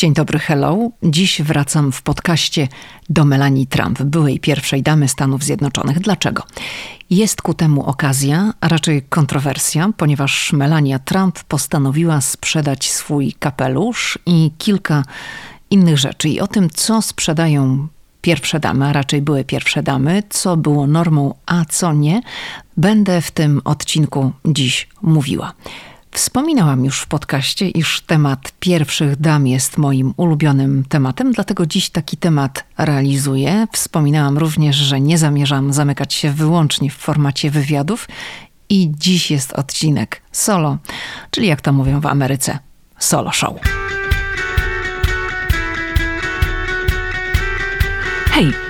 Dzień dobry, hello. Dziś wracam w podcaście do Melanie Trump, byłej pierwszej damy Stanów Zjednoczonych. Dlaczego? Jest ku temu okazja, a raczej kontrowersja, ponieważ Melania Trump postanowiła sprzedać swój kapelusz i kilka innych rzeczy. I o tym, co sprzedają pierwsze damy, a raczej były pierwsze damy, co było normą, a co nie, będę w tym odcinku dziś mówiła. Wspominałam już w podcaście, iż temat pierwszych dam jest moim ulubionym tematem, dlatego dziś taki temat realizuję. Wspominałam również, że nie zamierzam zamykać się wyłącznie w formacie wywiadów i dziś jest odcinek solo, czyli jak to mówią w Ameryce, solo show. Hej,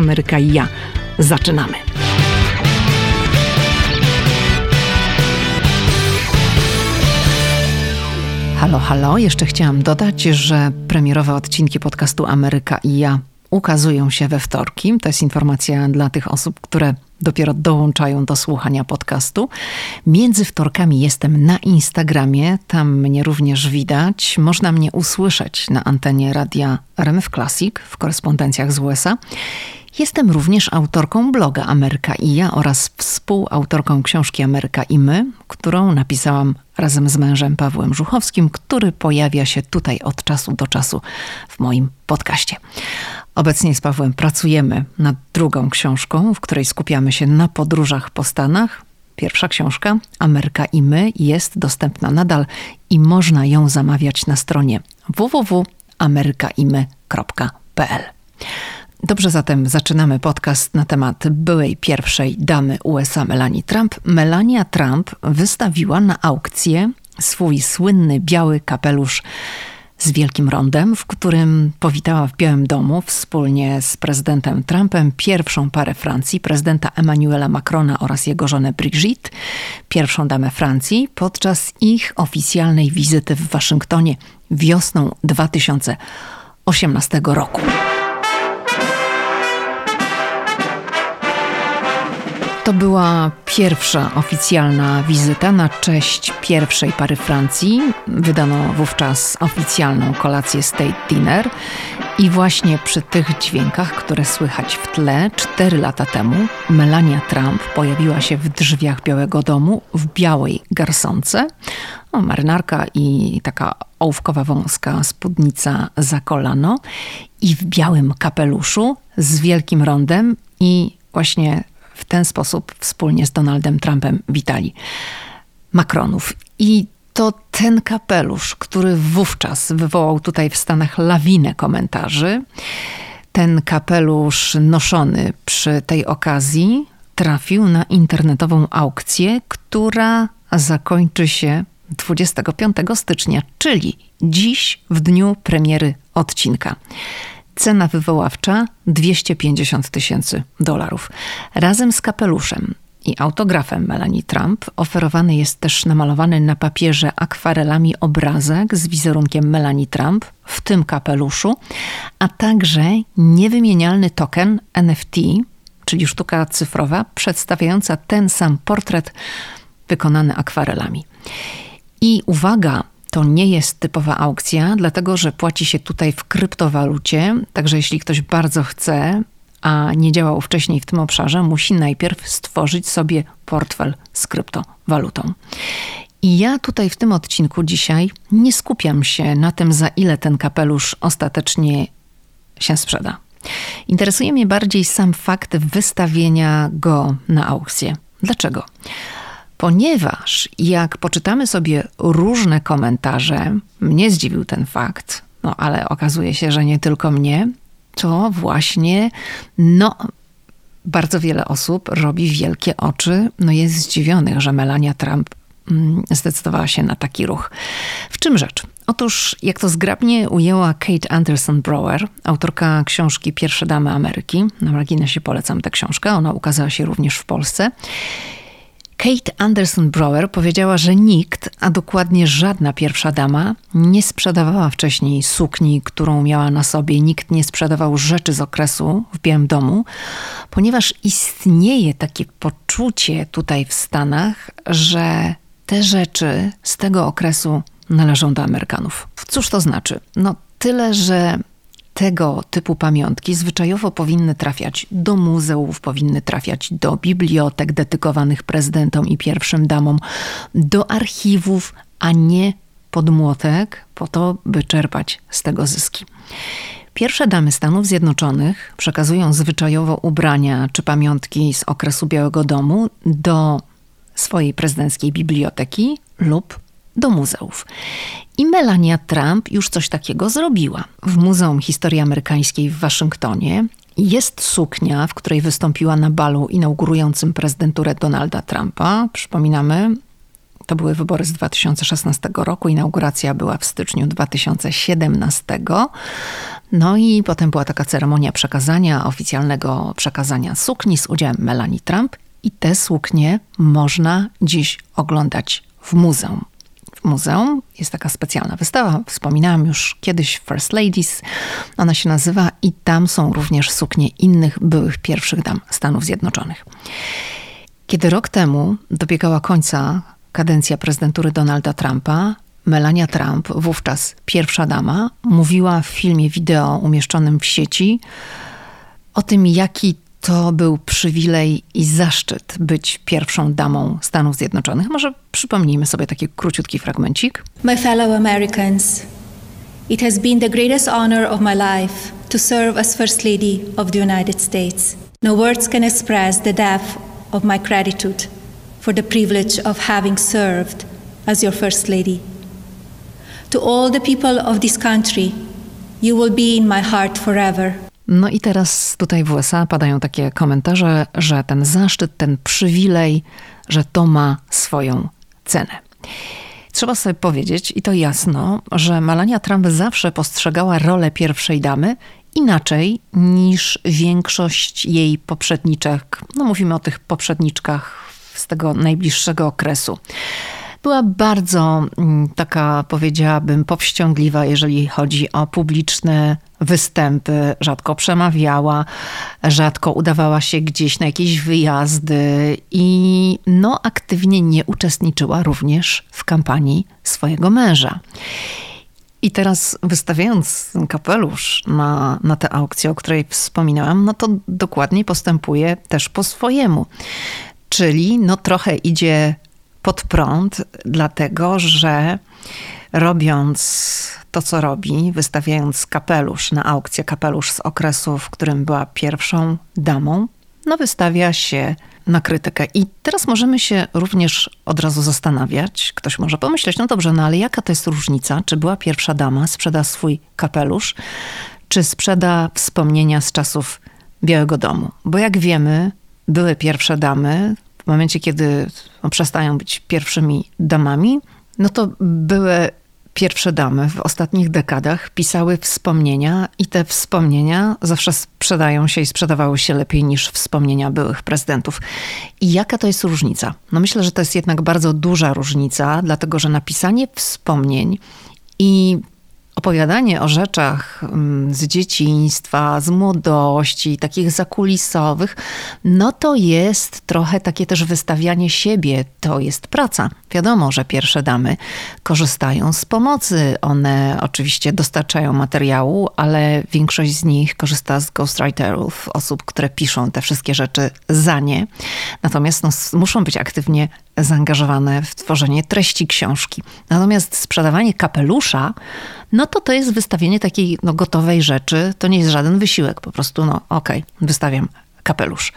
Ameryka i ja. Zaczynamy. Halo, halo. Jeszcze chciałam dodać, że premierowe odcinki podcastu Ameryka i ja ukazują się we wtorki. To jest informacja dla tych osób, które dopiero dołączają do słuchania podcastu. Między wtorkami jestem na Instagramie, tam mnie również widać. Można mnie usłyszeć na antenie radia RMF Classic w korespondencjach z USA. Jestem również autorką bloga Ameryka i ja oraz współautorką książki Ameryka i my, którą napisałam razem z mężem Pawłem Żuchowskim, który pojawia się tutaj od czasu do czasu w moim podcaście. Obecnie z Pawłem pracujemy nad drugą książką, w której skupiamy się na podróżach po Stanach. Pierwsza książka, Ameryka i my, jest dostępna nadal i można ją zamawiać na stronie www.amerykaimy.pl. Dobrze, zatem zaczynamy podcast na temat byłej pierwszej damy USA Melanie Trump. Melania Trump wystawiła na aukcję swój słynny biały kapelusz z wielkim rondem, w którym powitała w Białym Domu wspólnie z prezydentem Trumpem pierwszą parę Francji, prezydenta Emmanuela Macrona oraz jego żonę Brigitte, pierwszą damę Francji, podczas ich oficjalnej wizyty w Waszyngtonie wiosną 2018 roku. To była pierwsza oficjalna wizyta na cześć pierwszej pary Francji. Wydano wówczas oficjalną kolację State Dinner. I właśnie przy tych dźwiękach, które słychać w tle, cztery lata temu Melania Trump pojawiła się w drzwiach Białego Domu w białej garsonce. O, marynarka i taka ołówkowa wąska spódnica za kolano i w białym kapeluszu z wielkim rondem i właśnie w ten sposób wspólnie z Donaldem Trumpem witali Macronów. I to ten kapelusz, który wówczas wywołał tutaj w Stanach lawinę komentarzy, ten kapelusz noszony przy tej okazji trafił na internetową aukcję, która zakończy się 25 stycznia, czyli dziś w dniu premiery odcinka. Cena wywoławcza 250 tysięcy dolarów. Razem z kapeluszem i autografem Melanie Trump oferowany jest też namalowany na papierze akwarelami obrazek z wizerunkiem Melanie Trump w tym kapeluszu, a także niewymienialny token NFT, czyli sztuka cyfrowa przedstawiająca ten sam portret wykonany akwarelami. I uwaga, to nie jest typowa aukcja, dlatego że płaci się tutaj w kryptowalucie, także jeśli ktoś bardzo chce, a nie działał wcześniej w tym obszarze, musi najpierw stworzyć sobie portfel z kryptowalutą. I ja tutaj w tym odcinku dzisiaj nie skupiam się na tym, za ile ten kapelusz ostatecznie się sprzeda. Interesuje mnie bardziej sam fakt wystawienia go na aukcję. Dlaczego? Ponieważ jak poczytamy sobie różne komentarze, mnie zdziwił ten fakt, no ale okazuje się, że nie tylko mnie, to właśnie, no, bardzo wiele osób robi wielkie oczy, no jest zdziwionych, że Melania Trump mm, zdecydowała się na taki ruch. W czym rzecz? Otóż, jak to zgrabnie ujęła Kate Anderson Brower, autorka książki Pierwsze Damy Ameryki, na marginesie polecam tę książkę, ona ukazała się również w Polsce. Kate Anderson Brower powiedziała, że nikt, a dokładnie żadna pierwsza dama, nie sprzedawała wcześniej sukni, którą miała na sobie, nikt nie sprzedawał rzeczy z okresu w Białym Domu, ponieważ istnieje takie poczucie tutaj w Stanach, że te rzeczy z tego okresu należą do Amerykanów. Cóż to znaczy? No tyle, że tego typu pamiątki zwyczajowo powinny trafiać do muzeów, powinny trafiać do bibliotek dedykowanych prezydentom i pierwszym damom, do archiwów, a nie pod młotek, po to, by czerpać z tego zyski. Pierwsze damy Stanów Zjednoczonych przekazują zwyczajowo ubrania czy pamiątki z okresu Białego Domu do swojej prezydenckiej biblioteki lub do muzeów. I Melania Trump już coś takiego zrobiła. W Muzeum Historii Amerykańskiej w Waszyngtonie jest suknia, w której wystąpiła na balu inaugurującym prezydenturę Donalda Trumpa. Przypominamy, to były wybory z 2016 roku, inauguracja była w styczniu 2017. No i potem była taka ceremonia przekazania, oficjalnego przekazania sukni z udziałem Melanie Trump i te suknie można dziś oglądać w muzeum muzeum. Jest taka specjalna wystawa, wspominałam już kiedyś First Ladies. Ona się nazywa i tam są również suknie innych byłych pierwszych dam Stanów Zjednoczonych. Kiedy rok temu dobiegała końca kadencja prezydentury Donalda Trumpa, Melania Trump, wówczas pierwsza dama, mówiła w filmie wideo umieszczonym w sieci o tym, jaki to był przywilej i zaszczyt być pierwszą damą Stanów Zjednoczonych. Może przypomnijmy sobie taki króciutki fragmencik. My fellow Americans, it has been the greatest honor of my life to serve as First Lady of the United States. No words can express the depth of my gratitude for the privilege of having served as your First Lady. To all the people of this country, you will be in my heart forever. No i teraz tutaj w USA padają takie komentarze, że ten zaszczyt, ten przywilej, że to ma swoją cenę. Trzeba sobie powiedzieć, i to jasno, że Melania Trump zawsze postrzegała rolę pierwszej damy inaczej niż większość jej poprzedniczek. No mówimy o tych poprzedniczkach z tego najbliższego okresu. Była bardzo mm, taka, powiedziałabym, powściągliwa, jeżeli chodzi o publiczne występy, rzadko przemawiała, rzadko udawała się gdzieś na jakieś wyjazdy i no, aktywnie nie uczestniczyła również w kampanii swojego męża. I teraz wystawiając kapelusz na, na tę aukcję, o której wspominałam, no to dokładnie postępuje też po swojemu. Czyli no trochę idzie pod prąd, dlatego że robiąc to, co robi, wystawiając kapelusz na aukcję, kapelusz z okresu, w którym była pierwszą damą, no wystawia się na krytykę. I teraz możemy się również od razu zastanawiać. Ktoś może pomyśleć, no dobrze, no ale jaka to jest różnica? Czy była pierwsza dama, sprzeda swój kapelusz, czy sprzeda wspomnienia z czasów Białego Domu? Bo jak wiemy, były pierwsze damy, momencie, kiedy no, przestają być pierwszymi damami, no to były pierwsze damy w ostatnich dekadach pisały wspomnienia i te wspomnienia zawsze sprzedają się i sprzedawały się lepiej niż wspomnienia byłych prezydentów. I jaka to jest różnica? No myślę, że to jest jednak bardzo duża różnica, dlatego że napisanie wspomnień i opowiadanie o rzeczach mm, z dzieciństwa, z młodości, takich zakulisowych, no to jest trochę takie też wystawianie siebie, to jest praca. Wiadomo, że pierwsze damy korzystają z pomocy. One oczywiście dostarczają materiału, ale większość z nich korzysta z ghostwriterów, osób, które piszą te wszystkie rzeczy za nie. Natomiast no, muszą być aktywnie zaangażowane w tworzenie treści książki. Natomiast sprzedawanie kapelusza, no to to jest wystawienie takiej no, gotowej rzeczy. To nie jest żaden wysiłek, po prostu no okej, okay, wystawiam kapelusz.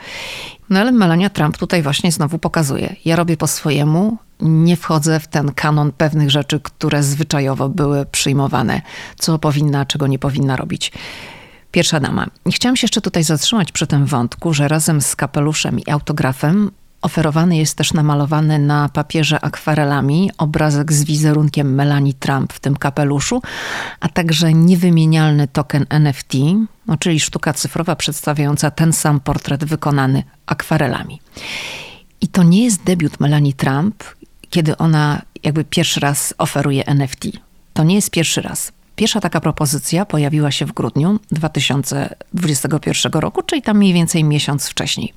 No ale Melania Trump tutaj właśnie znowu pokazuje. Ja robię po swojemu, nie wchodzę w ten kanon pewnych rzeczy, które zwyczajowo były przyjmowane, co powinna, czego nie powinna robić. Pierwsza dama. Chciałam się jeszcze tutaj zatrzymać przy tym wątku, że razem z kapeluszem i autografem Oferowany jest też namalowany na papierze akwarelami obrazek z wizerunkiem Melanie Trump w tym kapeluszu, a także niewymienialny token NFT, no czyli sztuka cyfrowa przedstawiająca ten sam portret wykonany akwarelami. I to nie jest debiut Melanie Trump, kiedy ona jakby pierwszy raz oferuje NFT. To nie jest pierwszy raz. Pierwsza taka propozycja pojawiła się w grudniu 2021 roku, czyli tam mniej więcej miesiąc wcześniej.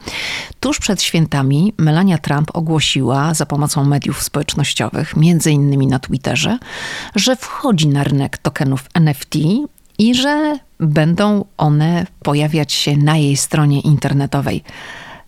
Tuż przed świętami Melania Trump ogłosiła za pomocą mediów społecznościowych, między innymi na Twitterze, że wchodzi na rynek tokenów NFT i że będą one pojawiać się na jej stronie internetowej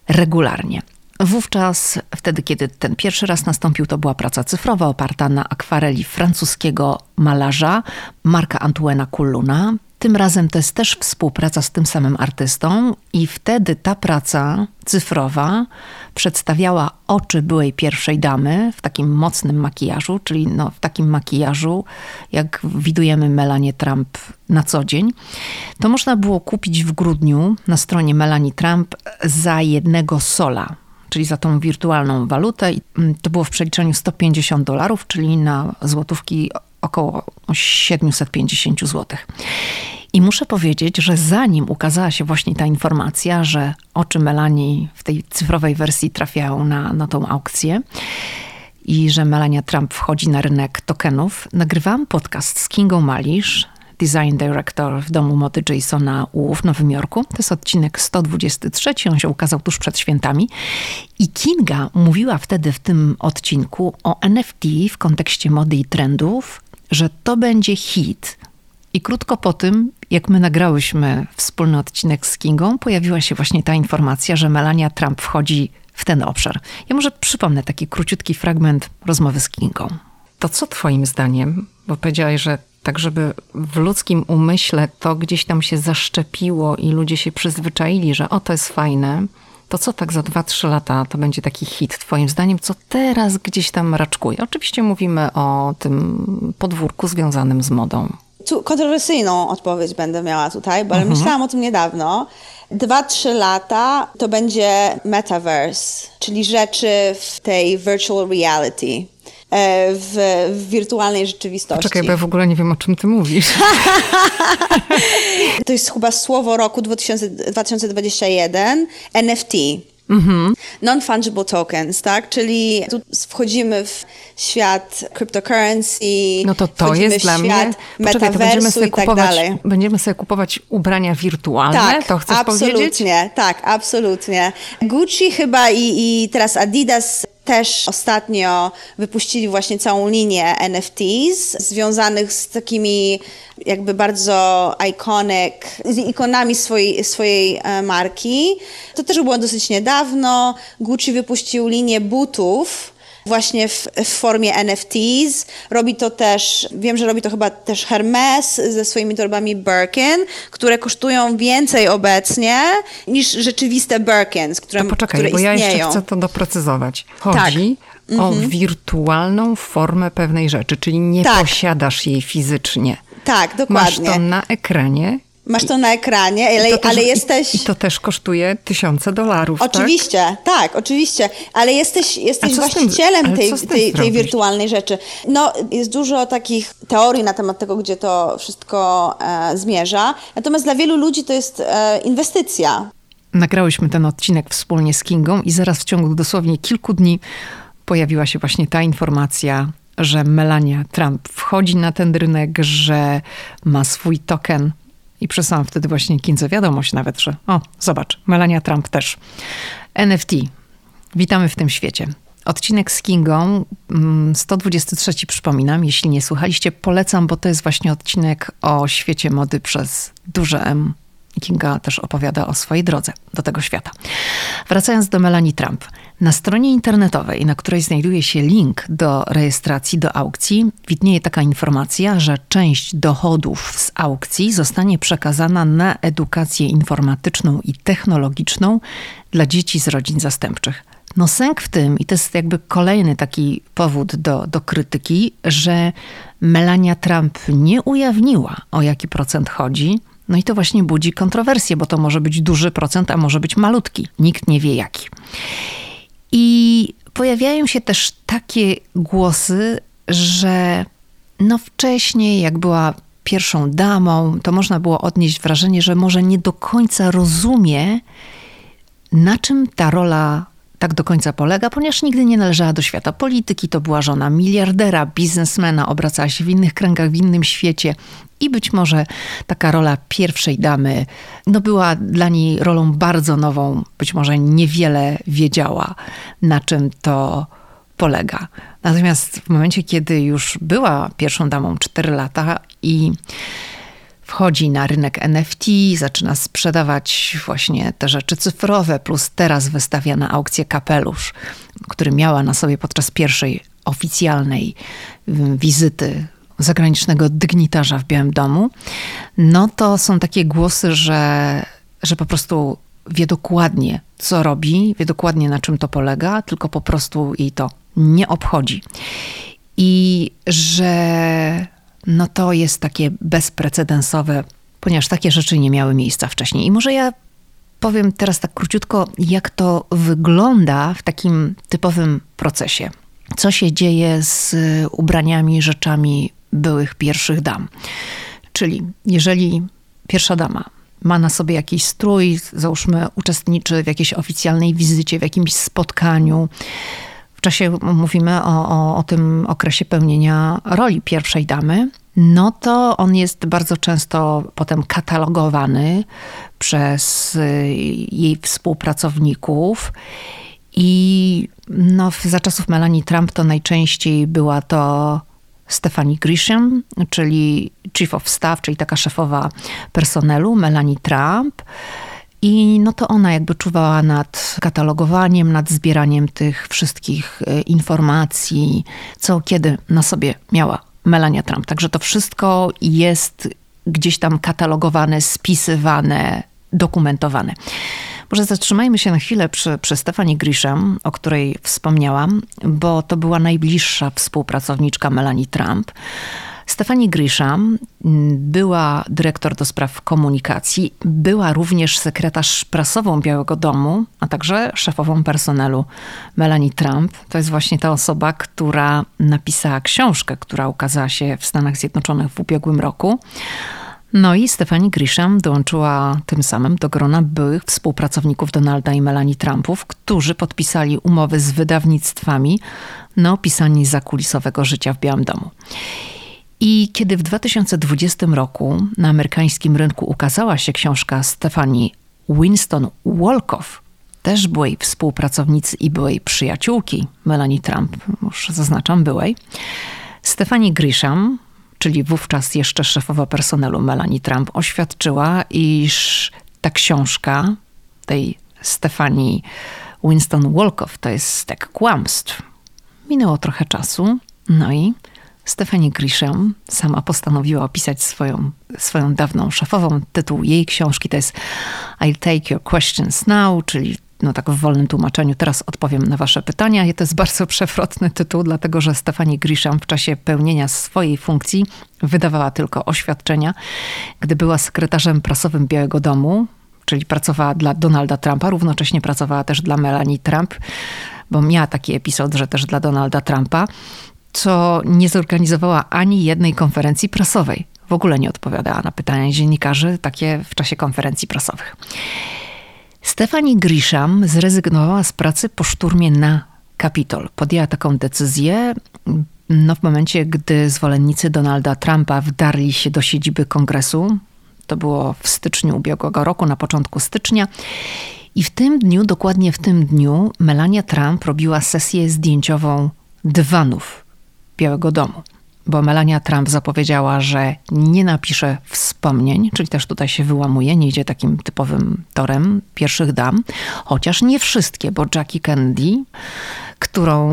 regularnie. Wówczas, wtedy kiedy ten pierwszy raz nastąpił, to była praca cyfrowa oparta na akwareli francuskiego malarza Marka Antuena Kulluna. Tym razem to jest też współpraca z tym samym artystą, i wtedy ta praca cyfrowa przedstawiała oczy byłej pierwszej damy w takim mocnym makijażu, czyli no, w takim makijażu, jak widujemy Melanie Trump na co dzień. To można było kupić w grudniu na stronie Melanie Trump za jednego sola czyli za tą wirtualną walutę. Mm, to było w przeliczeniu 150 dolarów, czyli na złotówki około 750 zł. I muszę powiedzieć, że zanim ukazała się właśnie ta informacja, że oczy Melanii w tej cyfrowej wersji trafiają na, na tą aukcję i że Melania Trump wchodzi na rynek tokenów, nagrywałam podcast z Kingą Malisz, design director w domu mody Jasona Wu w Nowym Jorku. To jest odcinek 123, on się ukazał tuż przed świętami. I Kinga mówiła wtedy w tym odcinku o NFT w kontekście mody i trendów, że to będzie hit. I krótko po tym, jak my nagrałyśmy wspólny odcinek z Kingą, pojawiła się właśnie ta informacja, że Melania Trump wchodzi w ten obszar. Ja może przypomnę taki króciutki fragment rozmowy z Kingą. To co twoim zdaniem, bo powiedziałaś, że tak żeby w ludzkim umyśle to gdzieś tam się zaszczepiło i ludzie się przyzwyczaili, że o to jest fajne, to co tak za 2-3 lata to będzie taki hit, Twoim zdaniem, co teraz gdzieś tam raczkuje? Oczywiście mówimy o tym podwórku związanym z modą. Tu kontrowersyjną odpowiedź będę miała tutaj, bo mhm. myślałam o tym niedawno. 2-3 lata to będzie metaverse, czyli rzeczy w tej virtual reality. E, w, w wirtualnej rzeczywistości. Czekaj, bo ja w ogóle nie wiem, o czym ty mówisz. to jest chyba słowo roku 2000, 2021, NFT. Non-fungible tokens, tak? Czyli tu wchodzimy w świat cryptocurrency, no to to jest dla mnie, poczekaj, to będziemy sobie, tak kupować, będziemy sobie kupować ubrania wirtualne, tak, to chcesz absolutnie, powiedzieć? Tak, absolutnie. Gucci chyba i, i teraz Adidas też ostatnio wypuścili właśnie całą linię NFTs związanych z takimi jakby bardzo iconic, z ikonami swojej, swojej e, marki. To też było dosyć niedawno. Gucci wypuścił linię butów, właśnie w, w, formie NFTs. Robi to też, wiem, że robi to chyba też Hermes ze swoimi torbami Birkin, które kosztują więcej obecnie niż rzeczywiste Birkins, które, to poczekaj, które bo istnieją. ja jeszcze chcę to doprecyzować. Chodzi tak. o mhm. wirtualną formę pewnej rzeczy, czyli nie tak. posiadasz jej fizycznie. Tak, dokładnie. Masz to na ekranie Masz to na ekranie, ale, też, ale jesteś... I to też kosztuje tysiące dolarów, tak? Oczywiście, tak, tak oczywiście, ale jesteś, jesteś właścicielem tym, tej, tej, tej wirtualnej rzeczy. No, jest dużo takich teorii na temat tego, gdzie to wszystko e, zmierza, natomiast dla wielu ludzi to jest e, inwestycja. Nagrałyśmy ten odcinek wspólnie z Kingą i zaraz w ciągu dosłownie kilku dni pojawiła się właśnie ta informacja, że Melania Trump wchodzi na ten rynek, że ma swój token i przesłałam wtedy właśnie Kindze wiadomość nawet, że o, zobacz, Melania Trump też. NFT. Witamy w tym świecie. Odcinek z Kingą, 123 mm, przypominam, jeśli nie słuchaliście, polecam, bo to jest właśnie odcinek o świecie mody przez duże M. Kinga też opowiada o swojej drodze do tego świata. Wracając do Melanie Trump. Na stronie internetowej, na której znajduje się link do rejestracji do aukcji, widnieje taka informacja, że część dochodów z aukcji zostanie przekazana na edukację informatyczną i technologiczną dla dzieci z rodzin zastępczych. No sęk w tym, i to jest jakby kolejny taki powód do, do krytyki, że Melania Trump nie ujawniła, o jaki procent chodzi. No i to właśnie budzi kontrowersję, bo to może być duży procent, a może być malutki. Nikt nie wie jaki. I pojawiają się też takie głosy, że no wcześniej, jak była pierwszą damą, to można było odnieść wrażenie, że może nie do końca rozumie, na czym ta rola tak do końca polega, ponieważ nigdy nie należała do świata polityki. To była żona miliardera, biznesmena, obracała się w innych kręgach, w innym świecie. I być może taka rola pierwszej damy no była dla niej rolą bardzo nową. Być może niewiele wiedziała, na czym to polega. Natomiast w momencie, kiedy już była pierwszą damą 4 lata i wchodzi na rynek NFT, zaczyna sprzedawać właśnie te rzeczy cyfrowe, plus teraz wystawia na aukcję kapelusz, który miała na sobie podczas pierwszej oficjalnej mm, wizyty zagranicznego dygnitarza w Białym Domu, no to są takie głosy, że, że po prostu wie dokładnie, co robi, wie dokładnie, na czym to polega, tylko po prostu jej to nie obchodzi. I że no to jest takie bezprecedensowe, ponieważ takie rzeczy nie miały miejsca wcześniej. I może ja powiem teraz tak króciutko, jak to wygląda w takim typowym procesie. Co się dzieje z ubraniami, rzeczami byłych pierwszych dam. Czyli jeżeli pierwsza dama ma na sobie jakiś strój, załóżmy uczestniczy w jakiejś oficjalnej wizycie, w jakimś spotkaniu, w czasie mówimy o, o, o tym okresie pełnienia roli pierwszej damy, no to on jest bardzo często potem katalogowany przez jej współpracowników. I no, za czasów Melanie Trump to najczęściej była to Stephanie Grisham, czyli Chief of Staff, czyli taka szefowa personelu Melanie Trump. I no to ona jakby czuwała nad katalogowaniem, nad zbieraniem tych wszystkich e, informacji, co kiedy na sobie miała Melania Trump. Także to wszystko jest gdzieś tam katalogowane, spisywane, dokumentowane. Może zatrzymajmy się na chwilę przy, przy Stefanii Grisham, o której wspomniałam, bo to była najbliższa współpracowniczka Melanie Trump. Stefani Grisham była dyrektor do spraw komunikacji, była również sekretarz prasową Białego Domu, a także szefową personelu Melanie Trump. To jest właśnie ta osoba, która napisała książkę, która ukazała się w Stanach Zjednoczonych w ubiegłym roku. No i Stefani Grisham dołączyła tym samym do grona byłych współpracowników Donalda i Melanie Trumpów, którzy podpisali umowy z wydawnictwami na opisanie zakulisowego życia w Białym Domu. I kiedy w 2020 roku na amerykańskim rynku ukazała się książka Stefani Winston Wolkow, też byłej współpracownicy i byłej przyjaciółki Melanie Trump, już zaznaczam byłej, Stefani Grisham, czyli wówczas jeszcze szefowa personelu Melanie Trump, oświadczyła, iż ta książka tej Stefani Winston Wolkow to jest stek kłamstw. Minęło trochę czasu, no i Stephanie Grisham sama postanowiła opisać swoją, swoją dawną szefową. Tytuł jej książki to jest I'll take your questions now, czyli no tak w wolnym tłumaczeniu, teraz odpowiem na wasze pytania. I to jest bardzo przewrotny tytuł, dlatego że Stephanie Grisham w czasie pełnienia swojej funkcji wydawała tylko oświadczenia. Gdy była sekretarzem prasowym Białego Domu, czyli pracowała dla Donalda Trumpa, równocześnie pracowała też dla Melanie Trump, bo miała taki epizod, że też dla Donalda Trumpa co nie zorganizowała ani jednej konferencji prasowej. W ogóle nie odpowiadała na pytania dziennikarzy, takie w czasie konferencji prasowych. Stephanie Grisham zrezygnowała z pracy po szturmie na Kapitol. Podjęła taką decyzję no, w momencie, gdy zwolennicy Donalda Trumpa wdarli się do siedziby kongresu. To było w styczniu ubiegłego roku, na początku stycznia. I w tym dniu, dokładnie w tym dniu, Melania Trump robiła sesję zdjęciową dywanów Białego Domu. Bo Melania Trump zapowiedziała, że nie napisze wspomnień, czyli też tutaj się wyłamuje, nie idzie takim typowym torem pierwszych dam, chociaż nie wszystkie, bo Jackie Kennedy, którą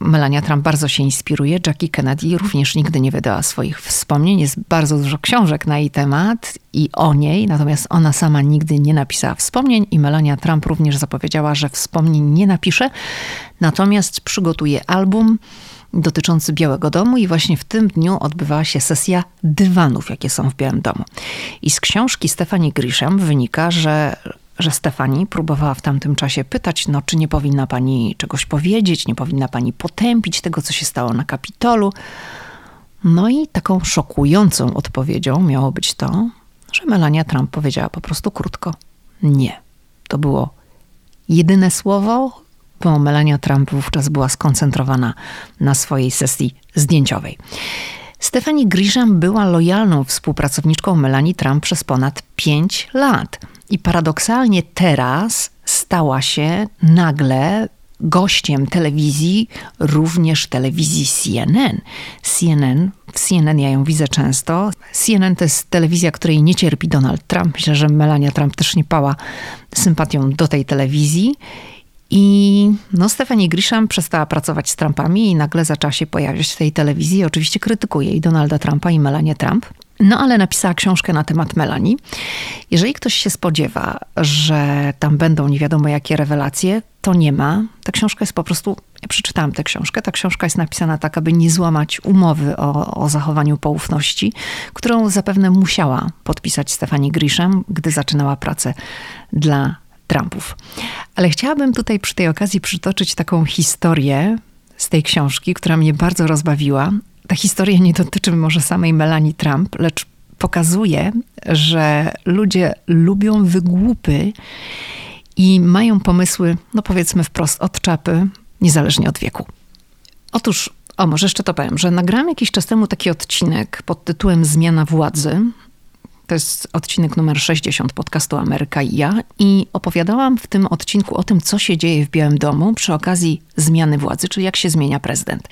Melania Trump bardzo się inspiruje, Jackie Kennedy również nigdy nie wydała swoich wspomnień. Jest bardzo dużo książek na jej temat i o niej, natomiast ona sama nigdy nie napisała wspomnień i Melania Trump również zapowiedziała, że wspomnień nie napisze, natomiast przygotuje album dotyczący Białego Domu i właśnie w tym dniu odbywała się sesja dywanów, jakie są w Białym Domu. I z książki Stefani Grisham wynika, że że Stefani próbowała w tamtym czasie pytać, no czy nie powinna pani czegoś powiedzieć, nie powinna pani potępić tego, co się stało na Kapitolu. No i taką szokującą odpowiedzią miało być to, że Melania Trump powiedziała po prostu krótko nie. To było jedyne słowo, bo Melania Trump wówczas była skoncentrowana na swojej sesji zdjęciowej. Stephanie Grisham była lojalną współpracowniczką Melanie Trump przez ponad 5 lat. I paradoksalnie teraz stała się nagle gościem telewizji, również telewizji CNN. CNN, w CNN ja ją widzę często. CNN to jest telewizja, której nie cierpi Donald Trump. Myślę, że Melania Trump też nie pała sympatią do tej telewizji. I no, Stephanie Grisham przestała pracować z Trumpami i nagle zaczęła się pojawiać w tej telewizji. Oczywiście krytykuje i Donalda Trumpa, i Melanie Trump. No ale napisała książkę na temat Melanie. Jeżeli ktoś się spodziewa, że tam będą nie wiadomo jakie rewelacje, to nie ma. Ta książka jest po prostu, ja przeczytałam tę książkę, ta książka jest napisana tak, aby nie złamać umowy o, o zachowaniu poufności, którą zapewne musiała podpisać Stefani Grisham, gdy zaczynała pracę dla Trumpów. Ale chciałabym tutaj przy tej okazji przytoczyć taką historię z tej książki, która mnie bardzo rozbawiła. Ta historia nie dotyczy może samej Melanie Trump, lecz pokazuje, że ludzie lubią wygłupy i mają pomysły, no powiedzmy wprost, od czapy, niezależnie od wieku. Otóż, o może jeszcze to powiem, że nagrałam jakiś czas temu taki odcinek pod tytułem Zmiana władzy to jest odcinek numer 60 podcastu Ameryka i ja i opowiadałam w tym odcinku o tym, co się dzieje w Białym Domu przy okazji zmiany władzy, czyli jak się zmienia prezydent.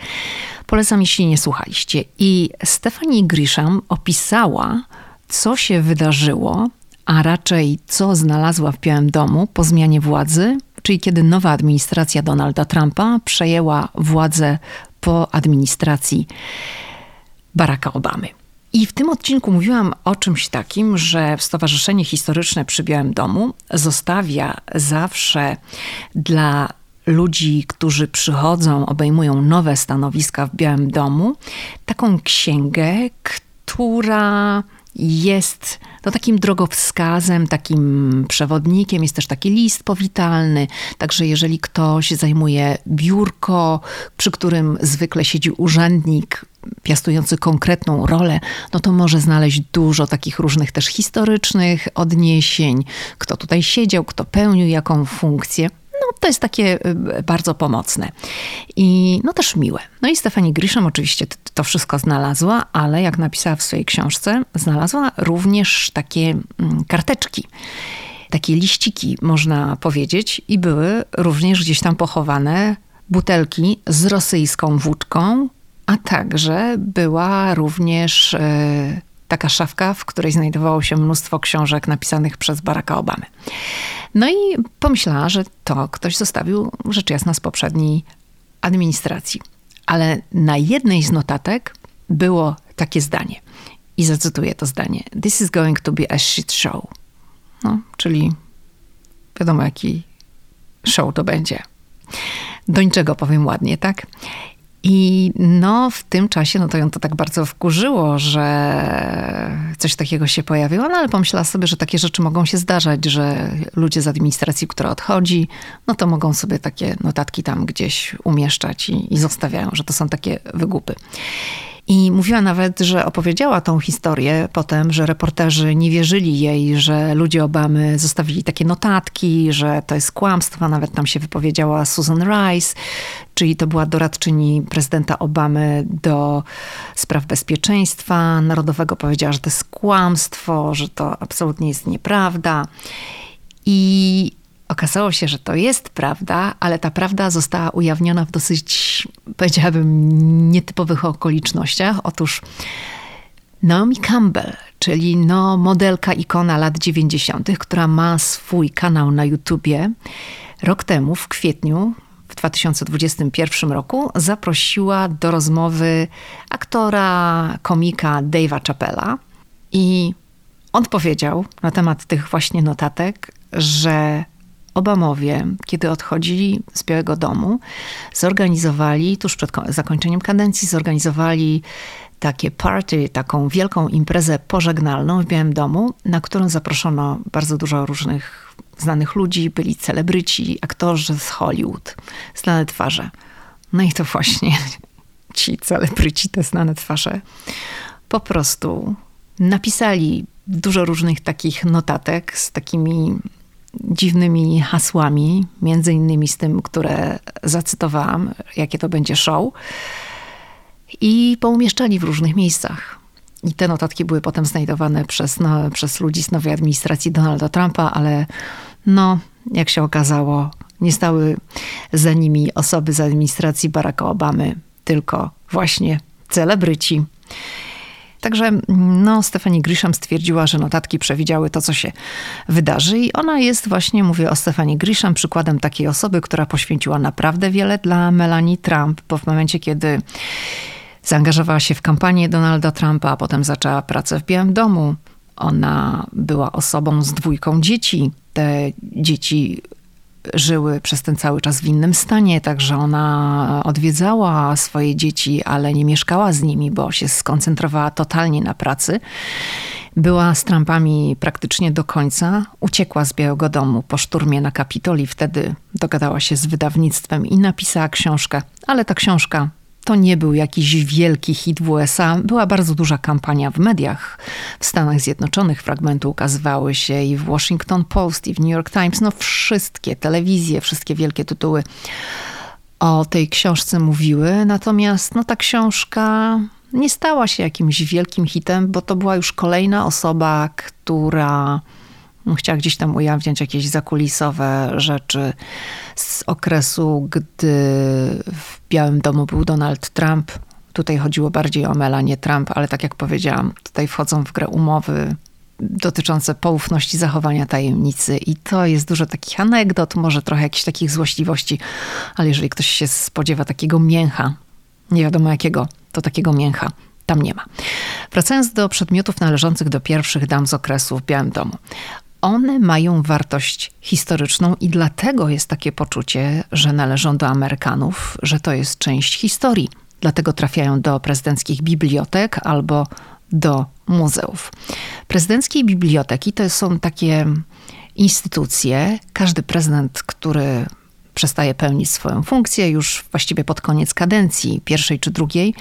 Polecam, jeśli nie słuchaliście. I Stephanie Grisham opisała, co się wydarzyło, a raczej co znalazła w Białym Domu po zmianie władzy, czyli kiedy nowa administracja Donalda Trumpa przejęła władzę po administracji Baracka Obamy. I w tym odcinku mówiłam o czymś takim, że Stowarzyszenie Historyczne przy Białym Domu zostawia zawsze dla ludzi, którzy przychodzą, obejmują nowe stanowiska w Białym Domu, taką księgę, która jest to takim drogowskazem, takim przewodnikiem, jest też taki list powitalny. Także jeżeli ktoś zajmuje biurko, przy którym zwykle siedzi urzędnik piastujący konkretną rolę, no to może znaleźć dużo takich różnych też historycznych odniesień, kto tutaj siedział, kto pełnił jaką funkcję. No, to jest takie y, bardzo pomocne i no też miłe. No i Stefani Grisham oczywiście to wszystko znalazła, ale jak napisała w swojej książce, znalazła również takie mm, karteczki takie liściki, można powiedzieć, i były również gdzieś tam pochowane butelki z rosyjską wódką, a także była również e, taka szafka, w której znajdowało się mnóstwo książek napisanych przez Baracka Obamy. No i pomyślała, że to ktoś zostawił rzecz jasna z poprzedniej administracji. Ale na jednej z notatek było takie zdanie. I zacytuję to zdanie. This is going to be a shit show. No, czyli wiadomo, jaki show to będzie. Do niczego powiem ładnie, tak? I no, w tym czasie, no to ją to tak bardzo wkurzyło, że coś takiego się pojawiło, no ale pomyślała sobie, że takie rzeczy mogą się zdarzać, że ludzie z administracji, która odchodzi, no to mogą sobie takie notatki tam gdzieś umieszczać i, i zostawiają, że to są takie wygupy. I mówiła nawet, że opowiedziała tą historię potem, że reporterzy nie wierzyli jej, że ludzie Obamy zostawili takie notatki, że to jest kłamstwo. Nawet tam się wypowiedziała Susan Rice, czyli to była doradczyni prezydenta Obamy do spraw bezpieczeństwa narodowego. Powiedziała, że to jest kłamstwo, że to absolutnie jest nieprawda. I Okazało się, że to jest prawda, ale ta prawda została ujawniona w dosyć, powiedziałabym, nietypowych okolicznościach. Otóż Naomi Campbell, czyli no, modelka, ikona lat 90., która ma swój kanał na YouTubie, rok temu, w kwietniu, w 2021 roku, zaprosiła do rozmowy aktora, komika Dave'a Chappella i on powiedział na temat tych właśnie notatek, że Obamowie, kiedy odchodzili z Białego Domu, zorganizowali, tuż przed zakończeniem kadencji, zorganizowali takie party, taką wielką imprezę pożegnalną w Białym Domu, na którą zaproszono bardzo dużo różnych znanych ludzi, byli celebryci, aktorzy z Hollywood, znane twarze. No i to właśnie ci celebryci, te znane twarze, po prostu napisali dużo różnych takich notatek z takimi dziwnymi hasłami, między innymi z tym, które zacytowałam, jakie to będzie show, i poumieszczali w różnych miejscach. I te notatki były potem znajdowane przez, no, przez ludzi z nowej administracji Donalda Trumpa, ale no, jak się okazało, nie stały za nimi osoby z administracji Baracka Obamy, tylko właśnie celebryci. Także no, Stefanie Grisham stwierdziła, że notatki przewidziały to, co się wydarzy i ona jest właśnie, mówię o Stefanie Grisham, przykładem takiej osoby, która poświęciła naprawdę wiele dla Melanie Trump, bo w momencie, kiedy zaangażowała się w kampanię Donalda Trumpa, a potem zaczęła pracę w Białym Domu, ona była osobą z dwójką dzieci. Te dzieci żyły przez ten cały czas w innym stanie, także ona odwiedzała swoje dzieci, ale nie mieszkała z nimi, bo się skoncentrowała totalnie na pracy. Była z Trumpami praktycznie do końca. Uciekła z Białego Domu po szturmie na Kapitol i wtedy dogadała się z wydawnictwem i napisała książkę. Ale ta książka to nie był jakiś wielki hit w USA. Była bardzo duża kampania w mediach. W Stanach Zjednoczonych fragmenty ukazywały się i w Washington Post, i w New York Times. No wszystkie telewizje, wszystkie wielkie tytuły o tej książce mówiły. Natomiast no, ta książka nie stała się jakimś wielkim hitem, bo to była już kolejna osoba, która chciała gdzieś tam ujawniać jakieś zakulisowe rzeczy z okresu, gdy w Białym Domu był Donald Trump. Tutaj chodziło bardziej o Melanie Trump, ale tak jak powiedziałam, tutaj wchodzą w grę umowy dotyczące poufności zachowania tajemnicy i to jest dużo takich anegdot, może trochę jakichś takich złośliwości, ale jeżeli ktoś się spodziewa takiego mięcha, nie wiadomo jakiego, to takiego mięcha tam nie ma. Wracając do przedmiotów należących do pierwszych dam z okresu w Białym Domu one mają wartość historyczną i dlatego jest takie poczucie, że należą do Amerykanów, że to jest część historii. Dlatego trafiają do prezydenckich bibliotek albo do muzeów. Prezydenckie biblioteki to są takie instytucje. Każdy prezydent, który przestaje pełnić swoją funkcję już właściwie pod koniec kadencji, pierwszej czy drugiej,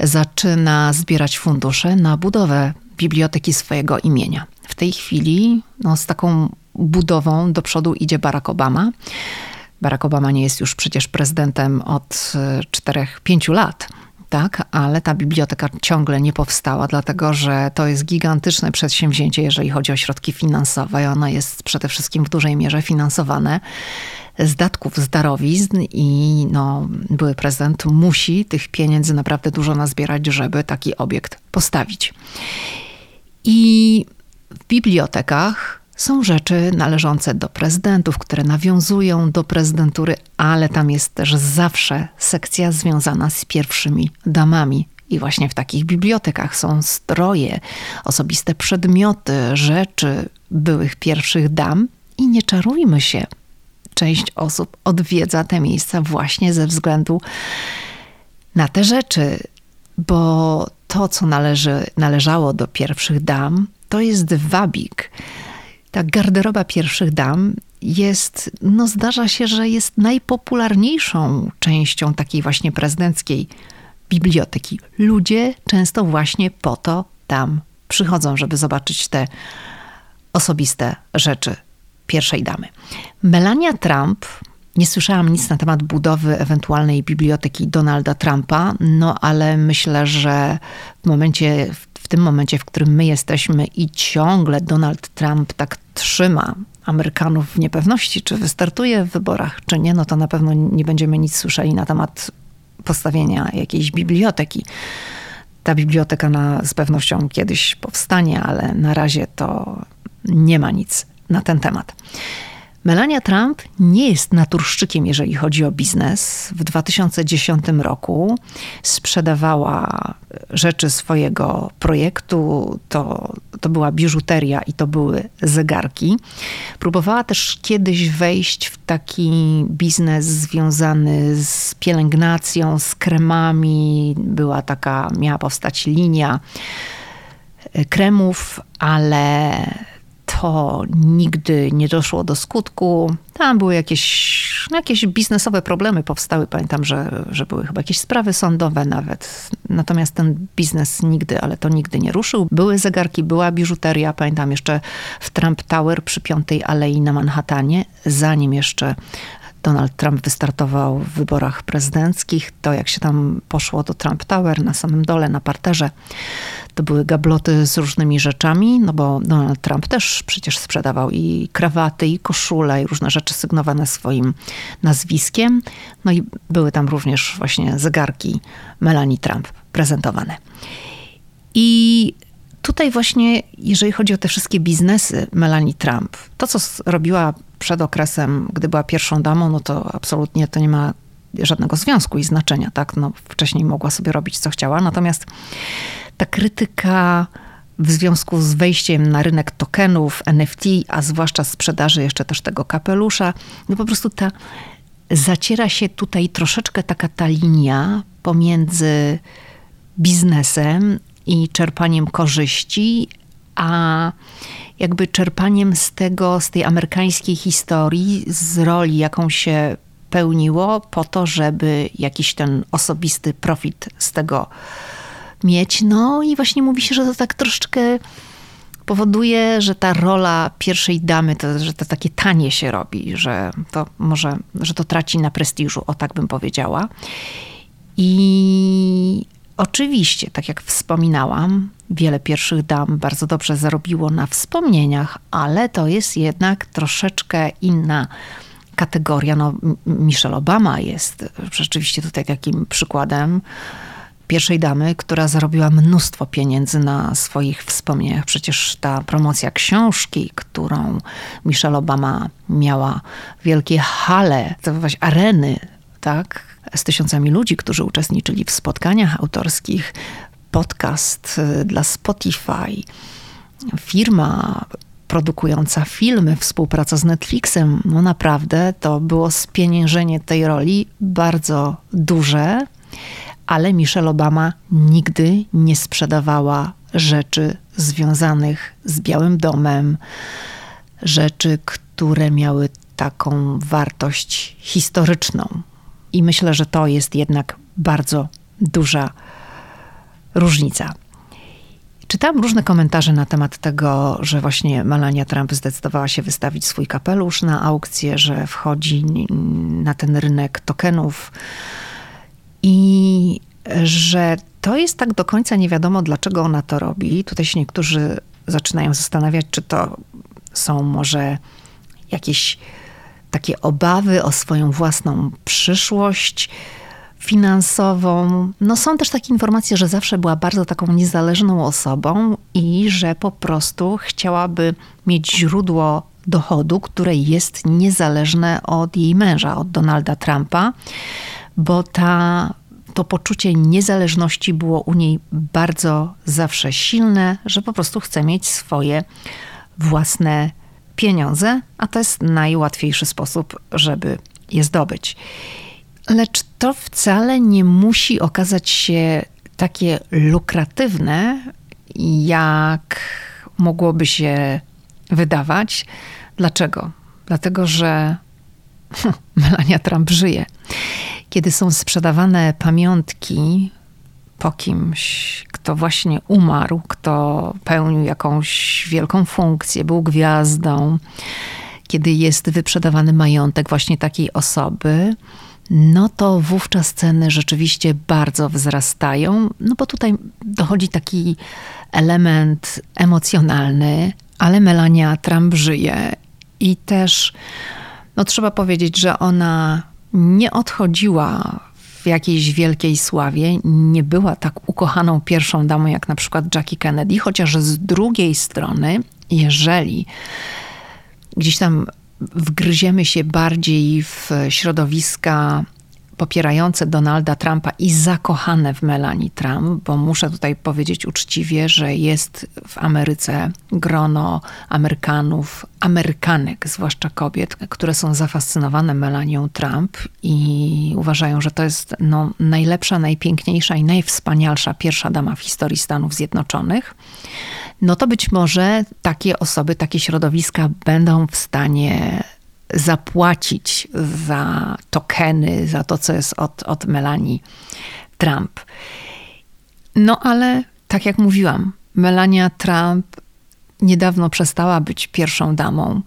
zaczyna zbierać fundusze na budowę biblioteki swojego imienia. W tej chwili no, z taką budową do przodu idzie Barack Obama. Barack Obama nie jest już przecież prezydentem od 4-5 e, lat. Tak, ale ta biblioteka ciągle nie powstała, dlatego że to jest gigantyczne przedsięwzięcie, jeżeli chodzi o środki finansowe. Ona jest przede wszystkim w dużej mierze finansowane z datków z darowizn i no, były prezydent musi tych pieniędzy naprawdę dużo nazbierać, żeby taki obiekt postawić. I w bibliotekach są rzeczy należące do prezydentów, które nawiązują do prezydentury, ale tam jest też zawsze sekcja związana z pierwszymi damami. I właśnie w takich bibliotekach są stroje, osobiste przedmioty, rzeczy byłych pierwszych dam. I nie czarujmy się, część osób odwiedza te miejsca właśnie ze względu na te rzeczy, bo to, co należy, należało do pierwszych dam, to jest wabik. Ta garderoba pierwszych dam jest, no zdarza się, że jest najpopularniejszą częścią takiej właśnie prezydenckiej biblioteki. Ludzie często właśnie po to tam przychodzą, żeby zobaczyć te osobiste rzeczy pierwszej damy. Melania Trump nie słyszałam nic na temat budowy ewentualnej biblioteki Donalda Trumpa, no ale myślę, że w momencie, w tym momencie, w którym my jesteśmy i ciągle Donald Trump tak trzyma Amerykanów w niepewności, czy wystartuje w wyborach, czy nie, no to na pewno nie będziemy nic słyszeli na temat postawienia jakiejś biblioteki. Ta biblioteka na, z pewnością kiedyś powstanie, ale na razie to nie ma nic na ten temat. Melania Trump nie jest naturszczykiem, jeżeli chodzi o biznes. W 2010 roku sprzedawała rzeczy swojego projektu. To, to była biżuteria i to były zegarki. Próbowała też kiedyś wejść w taki biznes związany z pielęgnacją, z kremami. Była taka, miała powstać linia kremów, ale to nigdy nie doszło do skutku. Tam były jakieś, jakieś biznesowe problemy powstały. Pamiętam, że, że były chyba jakieś sprawy sądowe nawet. Natomiast ten biznes nigdy, ale to nigdy nie ruszył. Były zegarki, była biżuteria. Pamiętam jeszcze w Trump Tower przy Piątej Alei na Manhattanie, zanim jeszcze Donald Trump wystartował w wyborach prezydenckich, to jak się tam poszło do Trump Tower na samym dole, na parterze, to były gabloty z różnymi rzeczami, no bo Donald Trump też przecież sprzedawał i krawaty, i koszule, i różne rzeczy sygnowane swoim nazwiskiem. No i były tam również właśnie zegarki Melanie Trump prezentowane. I tutaj właśnie, jeżeli chodzi o te wszystkie biznesy Melanie Trump, to co robiła przed okresem, gdy była pierwszą damą, no to absolutnie to nie ma żadnego związku i znaczenia, tak? No, wcześniej mogła sobie robić, co chciała, natomiast ta krytyka w związku z wejściem na rynek tokenów, NFT, a zwłaszcza sprzedaży jeszcze też tego kapelusza, no po prostu ta zaciera się tutaj troszeczkę taka ta linia pomiędzy biznesem i czerpaniem korzyści, a jakby czerpaniem z tego, z tej amerykańskiej historii, z roli, jaką się pełniło, po to, żeby jakiś ten osobisty profit z tego mieć. No i właśnie mówi się, że to tak troszeczkę powoduje, że ta rola pierwszej damy, to, że to takie tanie się robi, że to może, że to traci na prestiżu, o tak bym powiedziała. I oczywiście, tak jak wspominałam, wiele pierwszych dam bardzo dobrze zarobiło na wspomnieniach, ale to jest jednak troszeczkę inna kategoria. No, Michelle Obama jest rzeczywiście tutaj takim przykładem pierwszej damy, która zarobiła mnóstwo pieniędzy na swoich wspomnieniach. Przecież ta promocja książki, którą Michelle Obama miała, wielkie hale, to areny, tak, z tysiącami ludzi, którzy uczestniczyli w spotkaniach autorskich, podcast y, dla Spotify, firma produkująca filmy, współpraca z Netflixem. No naprawdę to było spieniężenie tej roli bardzo duże, ale Michelle Obama nigdy nie sprzedawała rzeczy związanych z Białym Domem, rzeczy, które miały taką wartość historyczną. I myślę, że to jest jednak bardzo duża różnica. Czytałam różne komentarze na temat tego, że właśnie Melania Trump zdecydowała się wystawić swój kapelusz na aukcję, że wchodzi na ten rynek tokenów i że to jest tak do końca nie wiadomo, dlaczego ona to robi. Tutaj się niektórzy zaczynają zastanawiać, czy to są może jakieś takie obawy o swoją własną przyszłość finansową. No są też takie informacje, że zawsze była bardzo taką niezależną osobą i że po prostu chciałaby mieć źródło dochodu, które jest niezależne od jej męża, od Donalda Trumpa, bo ta, to poczucie niezależności było u niej bardzo zawsze silne, że po prostu chce mieć swoje własne pieniądze, a to jest najłatwiejszy sposób, żeby je zdobyć. Lecz to wcale nie musi okazać się takie lukratywne, jak mogłoby się wydawać. Dlaczego? Dlatego, że Melania Trump żyje. Kiedy są sprzedawane pamiątki po kimś, kto właśnie umarł, kto pełnił jakąś wielką funkcję, był gwiazdą, kiedy jest wyprzedawany majątek właśnie takiej osoby, no to wówczas ceny rzeczywiście bardzo wzrastają, no bo tutaj dochodzi taki element emocjonalny, ale Melania Trump żyje i też no trzeba powiedzieć, że ona nie odchodziła w jakiejś wielkiej sławie, nie była tak ukochaną pierwszą damą jak na przykład Jackie Kennedy, chociaż z drugiej strony, jeżeli gdzieś tam wgryziemy się bardziej w środowiska popierające Donalda Trumpa i zakochane w Melanie Trump, bo muszę tutaj powiedzieć uczciwie, że jest w Ameryce grono Amerykanów, Amerykanek, zwłaszcza kobiet, które są zafascynowane Melanią Trump i uważają, że to jest no, najlepsza, najpiękniejsza i najwspanialsza pierwsza dama w historii Stanów Zjednoczonych. no to być może takie osoby, takie środowiska będą w stanie zapłacić za tokeny, za to, co jest od, od Melanie Trump. No ale tak jak mówiłam, Melania Trump niedawno przestała być pierwszą damą.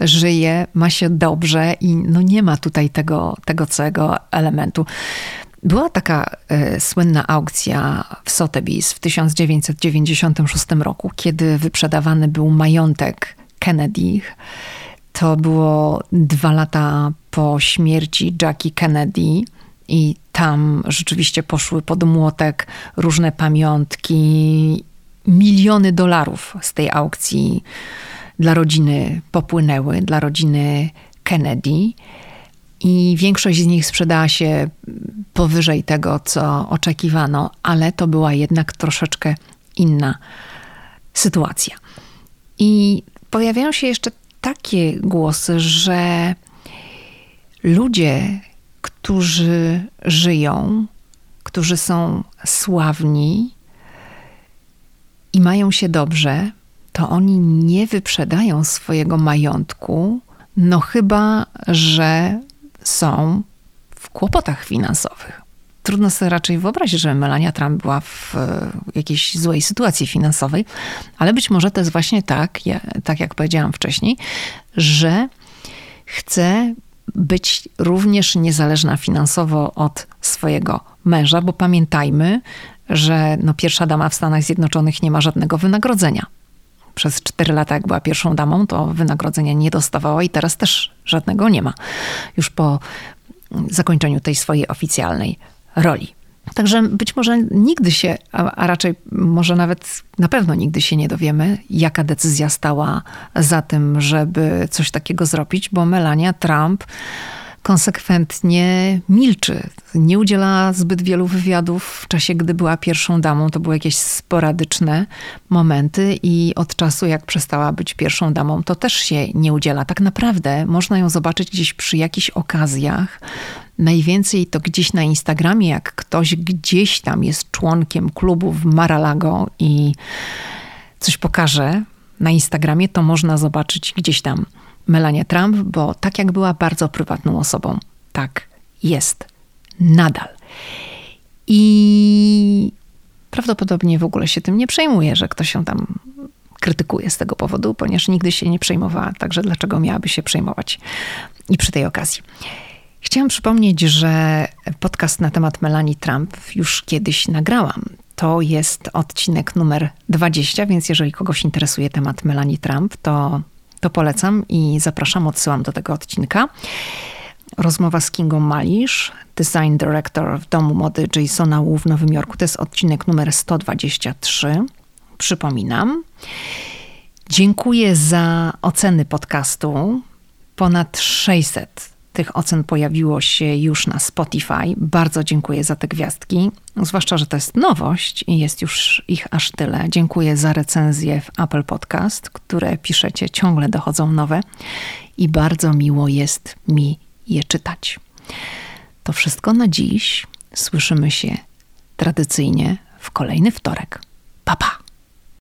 Żyje, ma się dobrze i no nie ma tutaj tego, tego całego elementu. Była taka y, słynna aukcja w Sotheby's w 1996 roku, kiedy wyprzedawany był majątek Kennedy. To było dwa lata po śmierci Jackie Kennedy i tam rzeczywiście poszły pod młotek różne pamiątki. Miliony dolarów z tej aukcji dla rodziny popłynęły, dla rodziny Kennedy. I większość z nich sprzedała się powyżej tego, co oczekiwano, ale to była jednak troszeczkę inna sytuacja. I pojawiają się jeszcze takie głosy, że ludzie, którzy żyją, którzy są sławni i mają się dobrze, to oni nie wyprzedają swojego majątku, no chyba, że są w kłopotach finansowych. Trudno sobie raczej wyobrazić, że Melania Trump była w jakiejś złej sytuacji finansowej, ale być może to jest właśnie tak, tak jak powiedziałam wcześniej, że chce być również niezależna finansowo od swojego męża, bo pamiętajmy, że no pierwsza dama w Stanach Zjednoczonych nie ma żadnego wynagrodzenia. Przez cztery lata, jak była pierwszą damą, to wynagrodzenia nie dostawała i teraz też żadnego nie ma. Już po zakończeniu tej swojej oficjalnej roli. Także być może nigdy się, a raczej może nawet na pewno nigdy się nie dowiemy, jaka decyzja stała za tym, żeby coś takiego zrobić, bo Melania Trump konsekwentnie milczy. Nie udziela zbyt wielu wywiadów w czasie, gdy była pierwszą damą. To były jakieś sporadyczne momenty i od czasu, jak przestała być pierwszą damą, to też się nie udziela. Tak naprawdę można ją zobaczyć gdzieś przy jakichś okazjach. Najwięcej to gdzieś na Instagramie, jak ktoś gdzieś tam jest członkiem klubu w Maralago i coś pokaże na Instagramie, to można zobaczyć gdzieś tam Melania Trump, bo tak jak była bardzo prywatną osobą, tak jest nadal. I prawdopodobnie w ogóle się tym nie przejmuje, że ktoś się tam krytykuje z tego powodu, ponieważ nigdy się nie przejmowała, także dlaczego miałaby się przejmować i przy tej okazji. Chciałam przypomnieć, że podcast na temat Melanie Trump już kiedyś nagrałam. To jest odcinek numer 20, więc jeżeli kogoś interesuje temat Melanie Trump, to to polecam i zapraszam, odsyłam do tego odcinka. Rozmowa z Kingą Malisz, design director w domu mody Jasona Wu w Nowym Jorku. To jest odcinek numer 123. Przypominam. Dziękuję za oceny podcastu. Ponad 600 tych ocen pojawiło się już na Spotify. Bardzo dziękuję za te gwiazdki, zwłaszcza, że to jest nowość i jest już ich aż tyle. Dziękuję za recenzje w Apple Podcast, które piszecie, ciągle dochodzą nowe i bardzo miło jest mi je czytać. To wszystko na dziś. Słyszymy się tradycyjnie w kolejny wtorek. Pa pa!